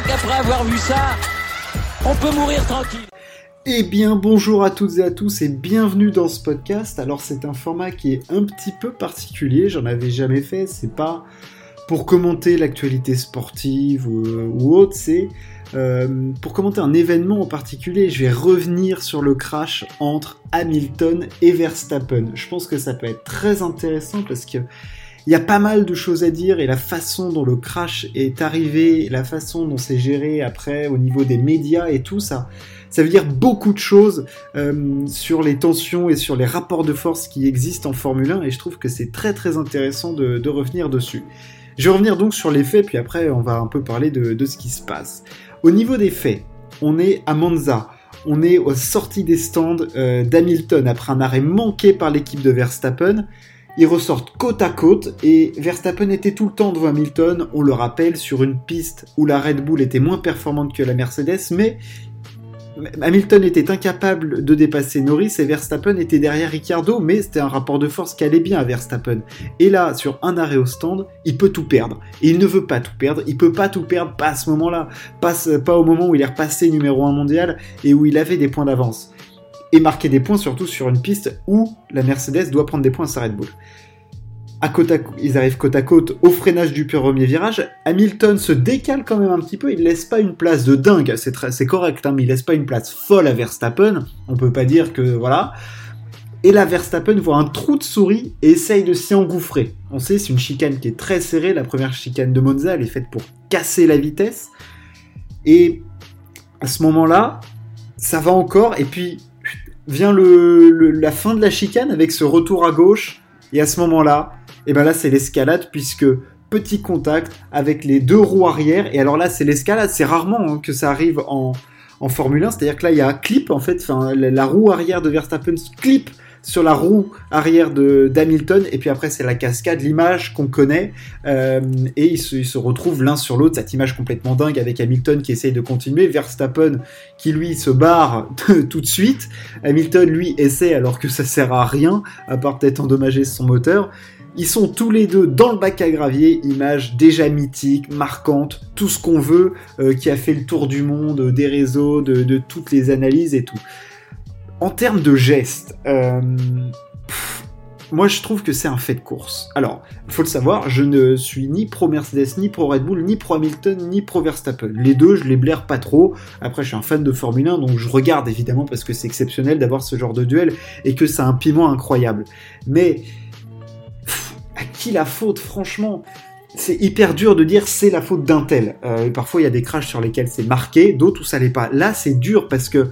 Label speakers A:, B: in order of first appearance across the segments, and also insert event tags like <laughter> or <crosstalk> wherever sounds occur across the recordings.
A: crois qu'après avoir vu ça, on peut mourir tranquille.
B: Eh bien bonjour à toutes et à tous et bienvenue dans ce podcast. Alors c'est un format qui est un petit peu particulier, j'en avais jamais fait, c'est pas pour commenter l'actualité sportive ou, autre, c'est euh, pour commenter un événement en particulier. Je vais revenir sur le crash entre Hamilton et Verstappen. Je pense que ça peut être très intéressant parce que il y a pas mal de choses à dire et la façon dont le crash est arrivé, la façon dont c'est géré après au niveau des médias et tout ça, ça veut dire beaucoup de choses euh, sur les tensions et sur les rapports de force qui existent en Formule 1 et je trouve que c'est très très intéressant de, revenir dessus. Je vais revenir donc sur les faits puis après on va un peu parler de, ce qui se passe. Au niveau des faits, on est à Monza. On est aux sorties des stands euh, d'Hamilton après un arrêt manqué par l'équipe de Verstappen. Ils ressortent côte à côte et Verstappen était tout le temps devant Hamilton, on le rappelle, sur une piste où la Red Bull était moins performante que la Mercedes, mais Hamilton était incapable de dépasser Norris et Verstappen était derrière Ricciardo, mais c'était un rapport de force qui allait bien à Verstappen. Et là, sur un arrêt au stand, il peut tout perdre. Il ne veut pas tout perdre, il peut pas tout perdre, pas à ce moment-là, pas, pas au moment où il est repassé numéro 1 mondial et où il avait des points d'avance et marquer des points surtout sur une piste où la Mercedes doit prendre des points à sa Red Bull. À côte à, ils arrivent côte à côte au freinage du premier virage. Hamilton se décale quand même un petit peu. Il laisse pas une place de dingue. C'est correct, hein, mais il laisse pas une place folle à Verstappen. On peut pas dire que voilà. Et là, Verstappen voit un trou de souris et essaye de s'y engouffrer. On sait, c'est une chicane qui est très serrée. La première chicane de Monza, elle est faite pour casser la vitesse. Et à ce moment-là, ça va encore. Et puis, vient le, la fin de la chicane avec ce retour à gauche. Et à ce moment-là, et eh ben là c'est l'escalade puisque petit contact avec les deux roues arrière. Et alors là c'est l'escalade. C'est rarement hein, que ça arrive en, en Formule 1. C'est-à-dire que là il y a clip en fait. La roue arrière de Verstappen clip sur la roue arrière de d'Hamilton et puis après c'est la cascade, l'image qu'on connaît euh, et ils se, retrouvent l'un sur l'autre, cette image complètement dingue avec Hamilton qui essaye de continuer, Verstappen qui lui se barre <laughs> tout de suite, Hamilton lui essaie alors que ça sert à rien à part peut-être endommager son moteur. Ils sont tous les deux dans le bac à gravier, image déjà mythique, marquante, tout ce qu'on veut, euh, qui a fait le tour du monde, des réseaux, de toutes les analyses et tout en termes de gestes, euh, moi je trouve que c'est un fait de course. Alors, faut le savoir, je ne suis ni pro Mercedes, ni pro Red Bull, ni pro Hamilton, ni pro Verstappen. Les deux, je les blaire pas trop. Après, je suis un fan de Formule 1, donc je regarde évidemment parce que c'est exceptionnel d'avoir ce genre de duel et que ça a un piment incroyable. Mais à qui la faute, franchement? C'est hyper dur de dire c'est la faute d'un tel. Euh, parfois il y a des crashs sur lesquels c'est marqué, d'autres où ça l'est pas. Là c'est dur parce que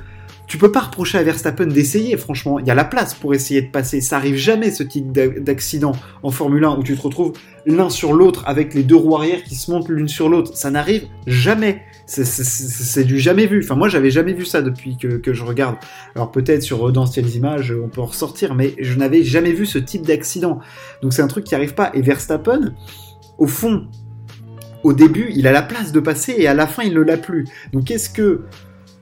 B: tu peux pas reprocher à Verstappen d'essayer, franchement. Il y a la place pour essayer de passer. Ça arrive jamais ce type d'accident en Formule 1 où tu te retrouves l'un sur l'autre avec les deux roues arrière qui se montent l'une sur l'autre. Ça n'arrive jamais. C'est du jamais vu. Enfin, moi, j'avais jamais vu ça depuis que, je regarde. Alors, peut-être sur d'anciennes images, on peut en ressortir, mais je n'avais jamais vu ce type d'accident. Donc, c'est un truc qui arrive pas. Et Verstappen, au fond, au début, il a la place de passer et à la fin, il ne l'a plus. Donc, est-ce que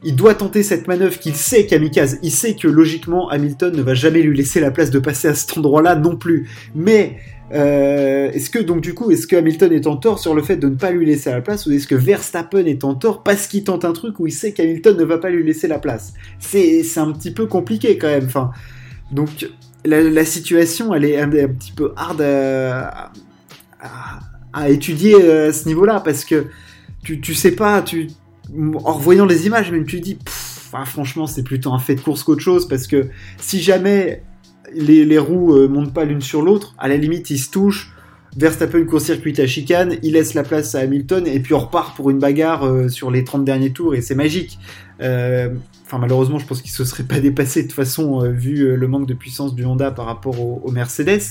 B: il doit tenter cette manœuvre qu'il sait kamikaze. Il sait que logiquement Hamilton ne va jamais lui laisser la place de passer à cet endroit-là non plus. Mais euh, est-ce que donc du coup, est-ce que Hamilton est en tort sur le fait de ne pas lui laisser la place ou est-ce que Verstappen est en tort parce qu'il tente un truc où il sait qu'Hamilton ne va pas lui laisser la place? C'est un petit peu compliqué quand même. Donc la, situation elle est un, petit peu hard à, étudier euh, à ce niveau-là parce que tu, tu sais pas, tu en revoyant les images, même tu dis, ah, franchement, c'est plutôt un fait de course qu'autre chose, parce que si jamais les, roues euh, montent pas l'une sur l'autre, à la limite, ils se touchent. Verstappen court-circuite à chicane, il laisse la place à Hamilton et puis on repart pour une bagarre euh, sur les 30 derniers tours et c'est magique. Euh, enfin malheureusement je pense qu'il se serait pas <laughs> dépassé de toute façon vu le manque de puissance du Honda par rapport au, Mercedes.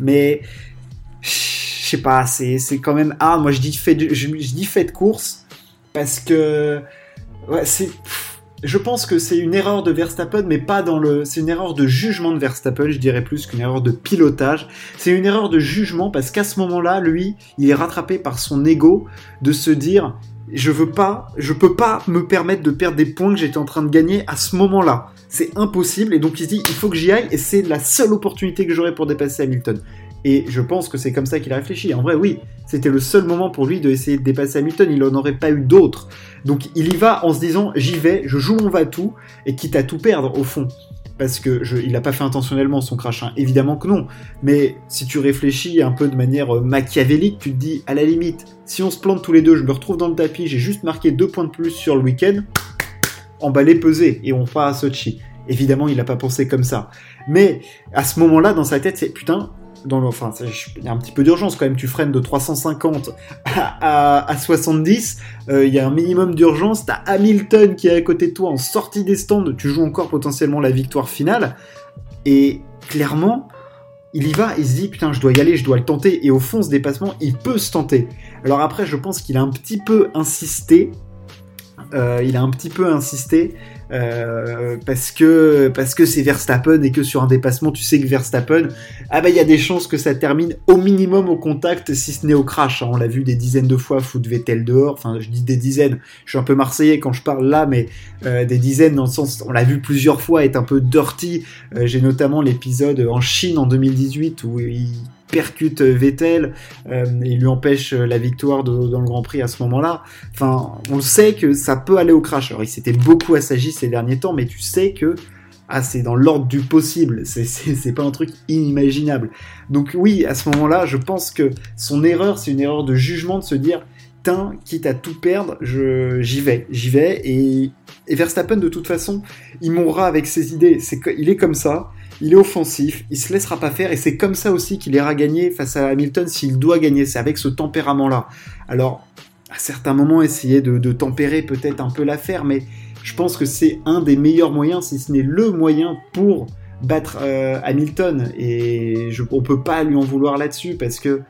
B: Mais je sais pas, c'est quand même ah moi je dis fait je dis fait de course parce que je pense que c'est une erreur de Verstappen, mais pas dans le. C'est une erreur de jugement de Verstappen, je dirais plus qu'une erreur de pilotage. C'est une erreur de jugement parce qu'à ce moment-là, lui, il est rattrapé par son ego de se dire je veux pas, je peux pas me permettre de perdre des points que j'étais en train de gagner à ce moment-là. C'est impossible et donc il se dit il faut que j'y aille et c'est la seule opportunité que j'aurai pour dépasser Hamilton. Et je pense que c'est comme ça qu'il a réfléchi. En vrai, oui, c'était le seul moment pour lui d'essayer de dépasser Hamilton. Il n'en aurait pas eu d'autres. Donc il y va en se disant j'y vais, je joue mon va-tout, et quitte à tout perdre au fond. Parce que il n'a pas fait intentionnellement son crash, hein. évidemment que non. Mais si tu réfléchis un peu de manière euh, machiavélique, tu te dis à la limite, si on se plante tous les deux, je me retrouve dans le tapis, j'ai juste marqué deux points de plus sur le week-end, emballé, pesé, et on part à Sochi. Évidemment, il n'a pas pensé comme ça. Mais à ce moment-là, dans sa tête, c'est putain, enfin, il y a un petit peu d'urgence quand même. Tu freines de 350 à, 70. Euh, il y a un minimum d'urgence. T'as Hamilton qui est à côté de toi en sortie des stands. Tu joues encore potentiellement la victoire finale. Et clairement, il y va. Il se dit putain, je dois y aller, je dois le tenter. Et au fond, ce dépassement, il peut se tenter. Alors après, je pense qu'il a un petit peu insisté. Euh, il a un petit peu insisté euh, parce que parce que c'est Verstappen et que sur un dépassement, tu sais que Verstappen, ah bah il y a des chances que ça termine au minimum au contact, si ce n'est au crash. Hein. On l'a vu des dizaines de fois foutre Vettel dehors. Enfin, je dis des dizaines. Je suis un peu marseillais quand je parle là, mais euh, des dizaines dans le sens, on l'a vu plusieurs fois être un peu dirty. Euh, j'ai notamment l'épisode en Chine en 2018 où il percute Vettel euh, et lui empêche la victoire dans le Grand Prix à ce moment-là. Enfin, on sait que ça peut aller au crash. Alors, il s'était beaucoup assagi ces derniers temps, mais tu sais que ah, c'est dans l'ordre du possible, c'est pas un truc inimaginable. Donc oui, à ce moment-là, je pense que son erreur, c'est une erreur de jugement de se dire, tiens, quitte à tout perdre, j'y vais, j'y vais, et, et Verstappen, de toute façon, il mourra avec ses idées, c'est il est comme ça, il est offensif, il se laissera pas faire, et c'est comme ça aussi qu'il ira gagner face à Hamilton s'il doit gagner, c'est avec ce tempérament-là. Alors, à certains moments, essayer de, tempérer peut-être un peu l'affaire, mais je pense que c'est un des meilleurs moyens, si ce n'est le moyen pour battre euh, Hamilton, et je, on peut pas lui en vouloir là-dessus, parce que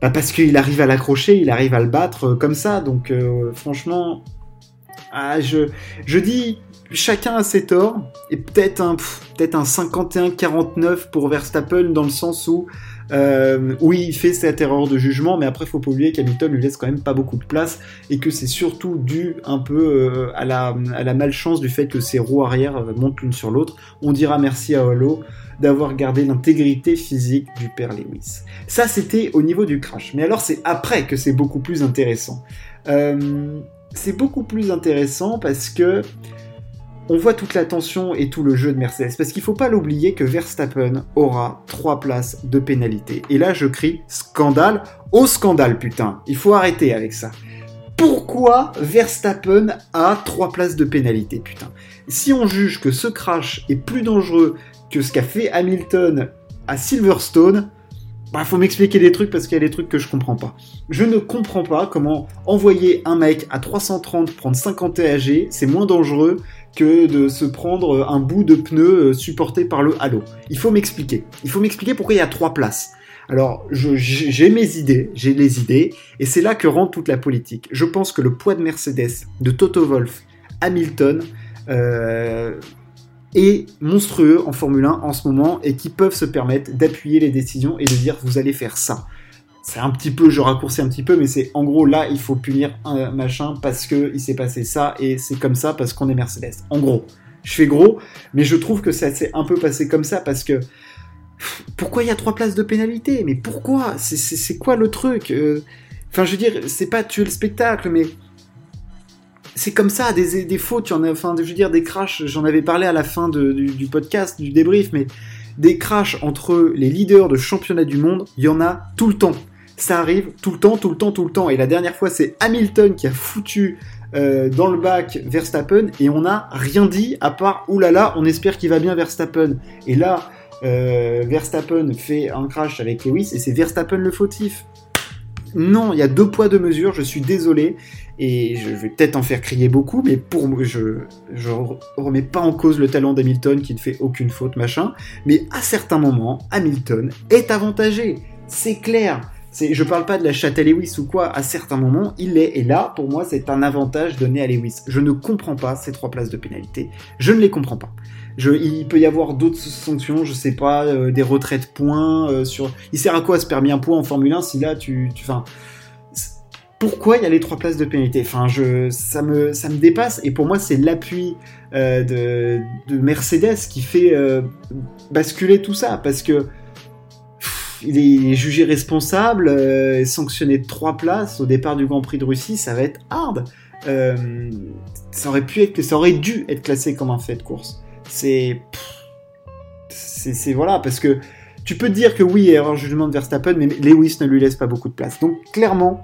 B: bah parce qu'il arrive à l'accrocher, il arrive à le battre euh, comme ça, donc euh, franchement, ah, je, dis chacun a ses torts, et peut-être un, peut un 51-49 pour Verstappen dans le sens où, euh, oui, il fait cette erreur de jugement, mais après, faut pas oublier qu'Hamilton lui laisse quand même pas beaucoup de place, et que c'est surtout dû un peu euh, à, la, malchance du fait que ses roues arrière euh, montent l'une sur l'autre. On dira merci à Holo d'avoir gardé l'intégrité physique du père Lewis. Ça, c'était au niveau du crash. Mais alors, c'est après que c'est beaucoup plus intéressant. C'est beaucoup plus intéressant parce que on voit toute la tension et tout le jeu de Mercedes. Parce qu'il faut pas l'oublier que Verstappen aura 3 places de pénalité. Et là, je crie scandale au scandale, putain. Il faut arrêter avec ça. Pourquoi Verstappen a 3 places de pénalité, putain? Si on juge que ce crash est plus dangereux que ce qu'a fait Hamilton à Silverstone, bah, faut m'expliquer des trucs parce qu'il y a des trucs que je comprends pas. Je ne comprends pas comment envoyer un mec à 330 prendre 50 TAG, c'est moins dangereux que de se prendre un bout de pneu euh, supporté par le halo. Il faut m'expliquer. Il faut m'expliquer pourquoi il y a trois places. Alors, j'ai mes idées, j'ai les idées, et c'est là que rentre toute la politique. Je pense que le poids de Mercedes, de Toto Wolff, Hamilton, euh, est monstrueux en Formule 1 en ce moment, et qui peuvent se permettre d'appuyer les décisions et de dire vous allez faire ça. C'est un petit peu, je raccourcis un petit peu, mais c'est en gros là, il faut punir un machin parce que il s'est passé ça et c'est comme ça parce qu'on est Mercedes. En gros, je fais gros, mais je trouve que ça s'est un peu passé comme ça parce que pourquoi il y a trois places de pénalité? Mais pourquoi? C'est quoi le truc? Euh, Enfin, je veux dire, c'est pas tuer le spectacle, mais c'est comme ça, des, des fautes, en enfin, je veux dire, des crashs, j'en avais parlé à la fin du, du, podcast, du débrief, mais des crashs entre les leaders de championnat du monde, il y en a tout le temps ça arrive tout le temps, tout le temps, tout le temps. Et la dernière fois, c'est Hamilton qui a foutu euh, dans le bac Verstappen et on n'a rien dit à part oulala, on espère qu'il va bien Verstappen. Et là, euh, Verstappen fait un crash avec Lewis et c'est Verstappen le fautif. Non, il y a deux poids deux mesures, je suis désolé et je vais peut-être en faire crier beaucoup, mais pour moi, je, je remets pas en cause le talent d'Hamilton qui ne fait aucune faute, machin, mais à certains moments, Hamilton est avantagé, c'est clair. Je parle pas de la chatte à Lewis ou quoi, à certains moments, il est, et là, pour moi, c'est un avantage donné à Lewis. Je ne comprends pas ces trois places de pénalité. Je ne les comprends pas. Il peut y avoir d'autres sanctions, je sais pas, euh, des retraits de points euh. Il sert à quoi ce permis un point en Formule 1 si là tu, pourquoi il y a les trois places de pénalité? Enfin, je, ça me, ça me dépasse. Et pour moi, c'est l'appui euh, de, de, Mercedes qui fait basculer tout ça, parce que il est jugé responsable, euh, sanctionné de 3 places au départ du Grand Prix de Russie, ça va être hard. Euh, ça aurait pu être, ça aurait dû être classé comme un fait de course. C'est, c'est, voilà, parce que tu peux dire que oui, erreur jugement de Verstappen, mais Lewis ne lui laisse pas beaucoup de place. Donc clairement,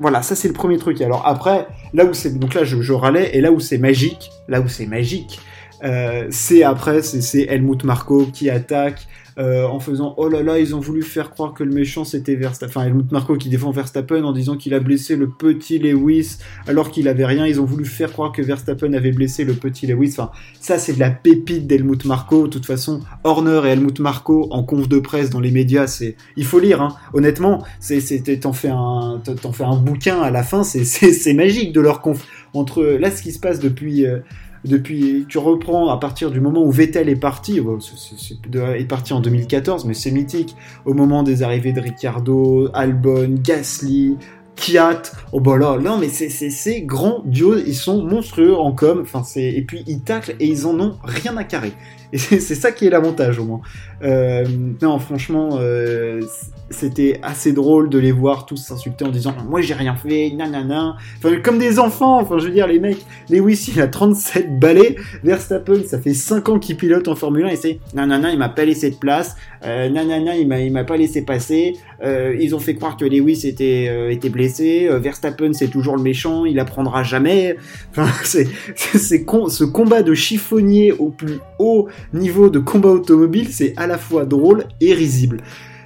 B: voilà, ça c'est le premier truc. Alors après, là où c'est, donc là je, râlais, et là où c'est magique, là où c'est magique, euh, c'est après, c'est Helmut Marko qui attaque euh, en faisant oh là là, ils ont voulu faire croire que le méchant c'était Verstappen. Enfin, Helmut Marko qui défend Verstappen en disant qu'il a blessé le petit Lewis alors qu'il avait rien. Ils ont voulu faire croire que Verstappen avait blessé le petit Lewis. Enfin, ça c'est de la pépite d'Helmut Marko. De toute façon, Horner et Helmut Marko en conf de presse dans les médias, c'est il faut lire. Hein. Honnêtement, c'est t'en fais un t'en fais un bouquin à la fin. C'est <laughs> c'est magique de leur conf entre là ce qui se passe depuis. Euh, depuis, tu reprends à partir du moment où Vettel est parti, est parti en 2014, mais c'est mythique, au moment des arrivées de Ricciardo, Albon, Gasly, Kiat, oh bah là, non mais c'est grandiose, ils sont monstrueux en com, enfin c'est et puis ils taclent et ils en ont rien à carrer. Et <laughs> c'est ça qui est l'avantage au moins. Euh, non, franchement, euh, c'était assez drôle de les voir tous s'insulter en disant moi j'ai rien fait, nanana. Enfin, comme des enfants, enfin je veux dire, les mecs, Lewis il a 37 balais, Verstappen ça fait 5 ans qu'il pilote en Formule 1 et c'est nanana, il m'a pas laissé de place, euh, nanana, il m'a, pas laissé passer, euh, ils ont fait croire que Lewis était, était blessé, euh, Verstappen c'est toujours le méchant, il apprendra jamais. Enfin, <laughs> c'est, ce combat de chiffonnier au plus haut niveau de combat automobile, c'est à la fois drôle et risible.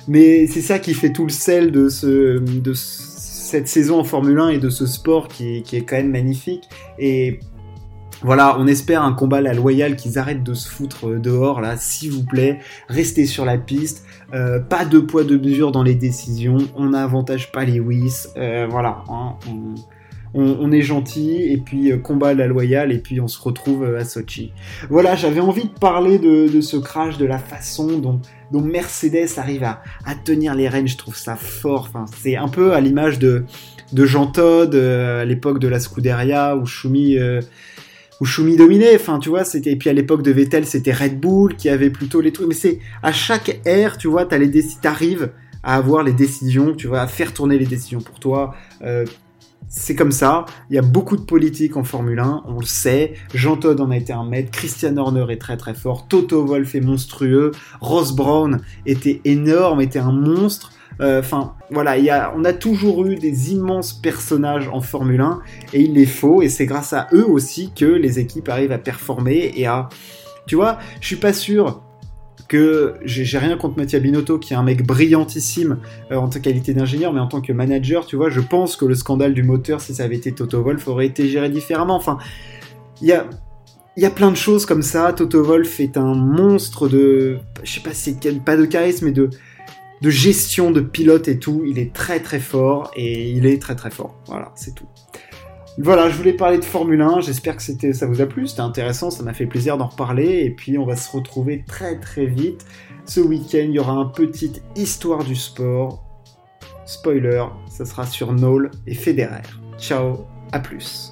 B: Mais c'est ça qui fait tout le sel de, ce, de cette saison en Formule 1 et de ce sport qui, qui est quand même magnifique. Voilà, on espère un combat la loyal qu'ils arrêtent de se foutre dehors là, s'il vous plaît. Restez sur la piste, euh, pas de poids de mesure dans les décisions. On n'avantage pas les euh, voilà. Hein, on est gentil, et puis euh, combat la loyale, et puis on se retrouve euh, à Sochi. Voilà, j'avais envie de parler de, ce crash, de la façon dont, Mercedes arrive à, tenir les rênes, je trouve ça fort. Enfin, c'est un peu à l'image de, Jean Todd euh, à l'époque de la Scuderia, où Schumi... où Schumi dominait, enfin tu vois, c'était et puis à l'époque de Vettel c'était Red Bull qui avait plutôt les trucs, mais c'est à chaque ère, tu vois, t'as les t'arrives à avoir les décisions, tu vois, à faire tourner les décisions pour toi, c'est comme ça. Il y a beaucoup de politique en Formule 1, on le sait. Jean Todt en a été un maître. Christian Horner est très très fort. Toto Wolff est monstrueux. Ross Brown était énorme, était un monstre. Euh, enfin, voilà, on a toujours eu des immenses personnages en Formule 1 et il les faut. Et c'est grâce à eux aussi que les équipes arrivent à performer et à. Tu vois, je suis pas sûr que j'ai rien contre Mattia Binotto, qui est un mec brillantissime euh, en tant qualité d'ingénieur, mais en tant que manager, tu vois, je pense que le scandale du moteur, si ça avait été Toto Wolff, aurait été géré différemment. Enfin, il y a, y a plein de choses comme ça. Toto Wolff est un monstre de, je sais pas c'est pas de charisme, mais de, de gestion de pilote et tout. Il est très très fort et il est très très fort. Voilà, c'est tout. Voilà, je voulais parler de Formule 1, j'espère que c'était, ça vous a plu, c'était intéressant, ça m'a fait plaisir d'en reparler, et puis on va se retrouver très très vite. Ce week-end, il y aura un petit histoire du sport. Spoiler, ça sera sur Knoll et Federer. Ciao, à plus.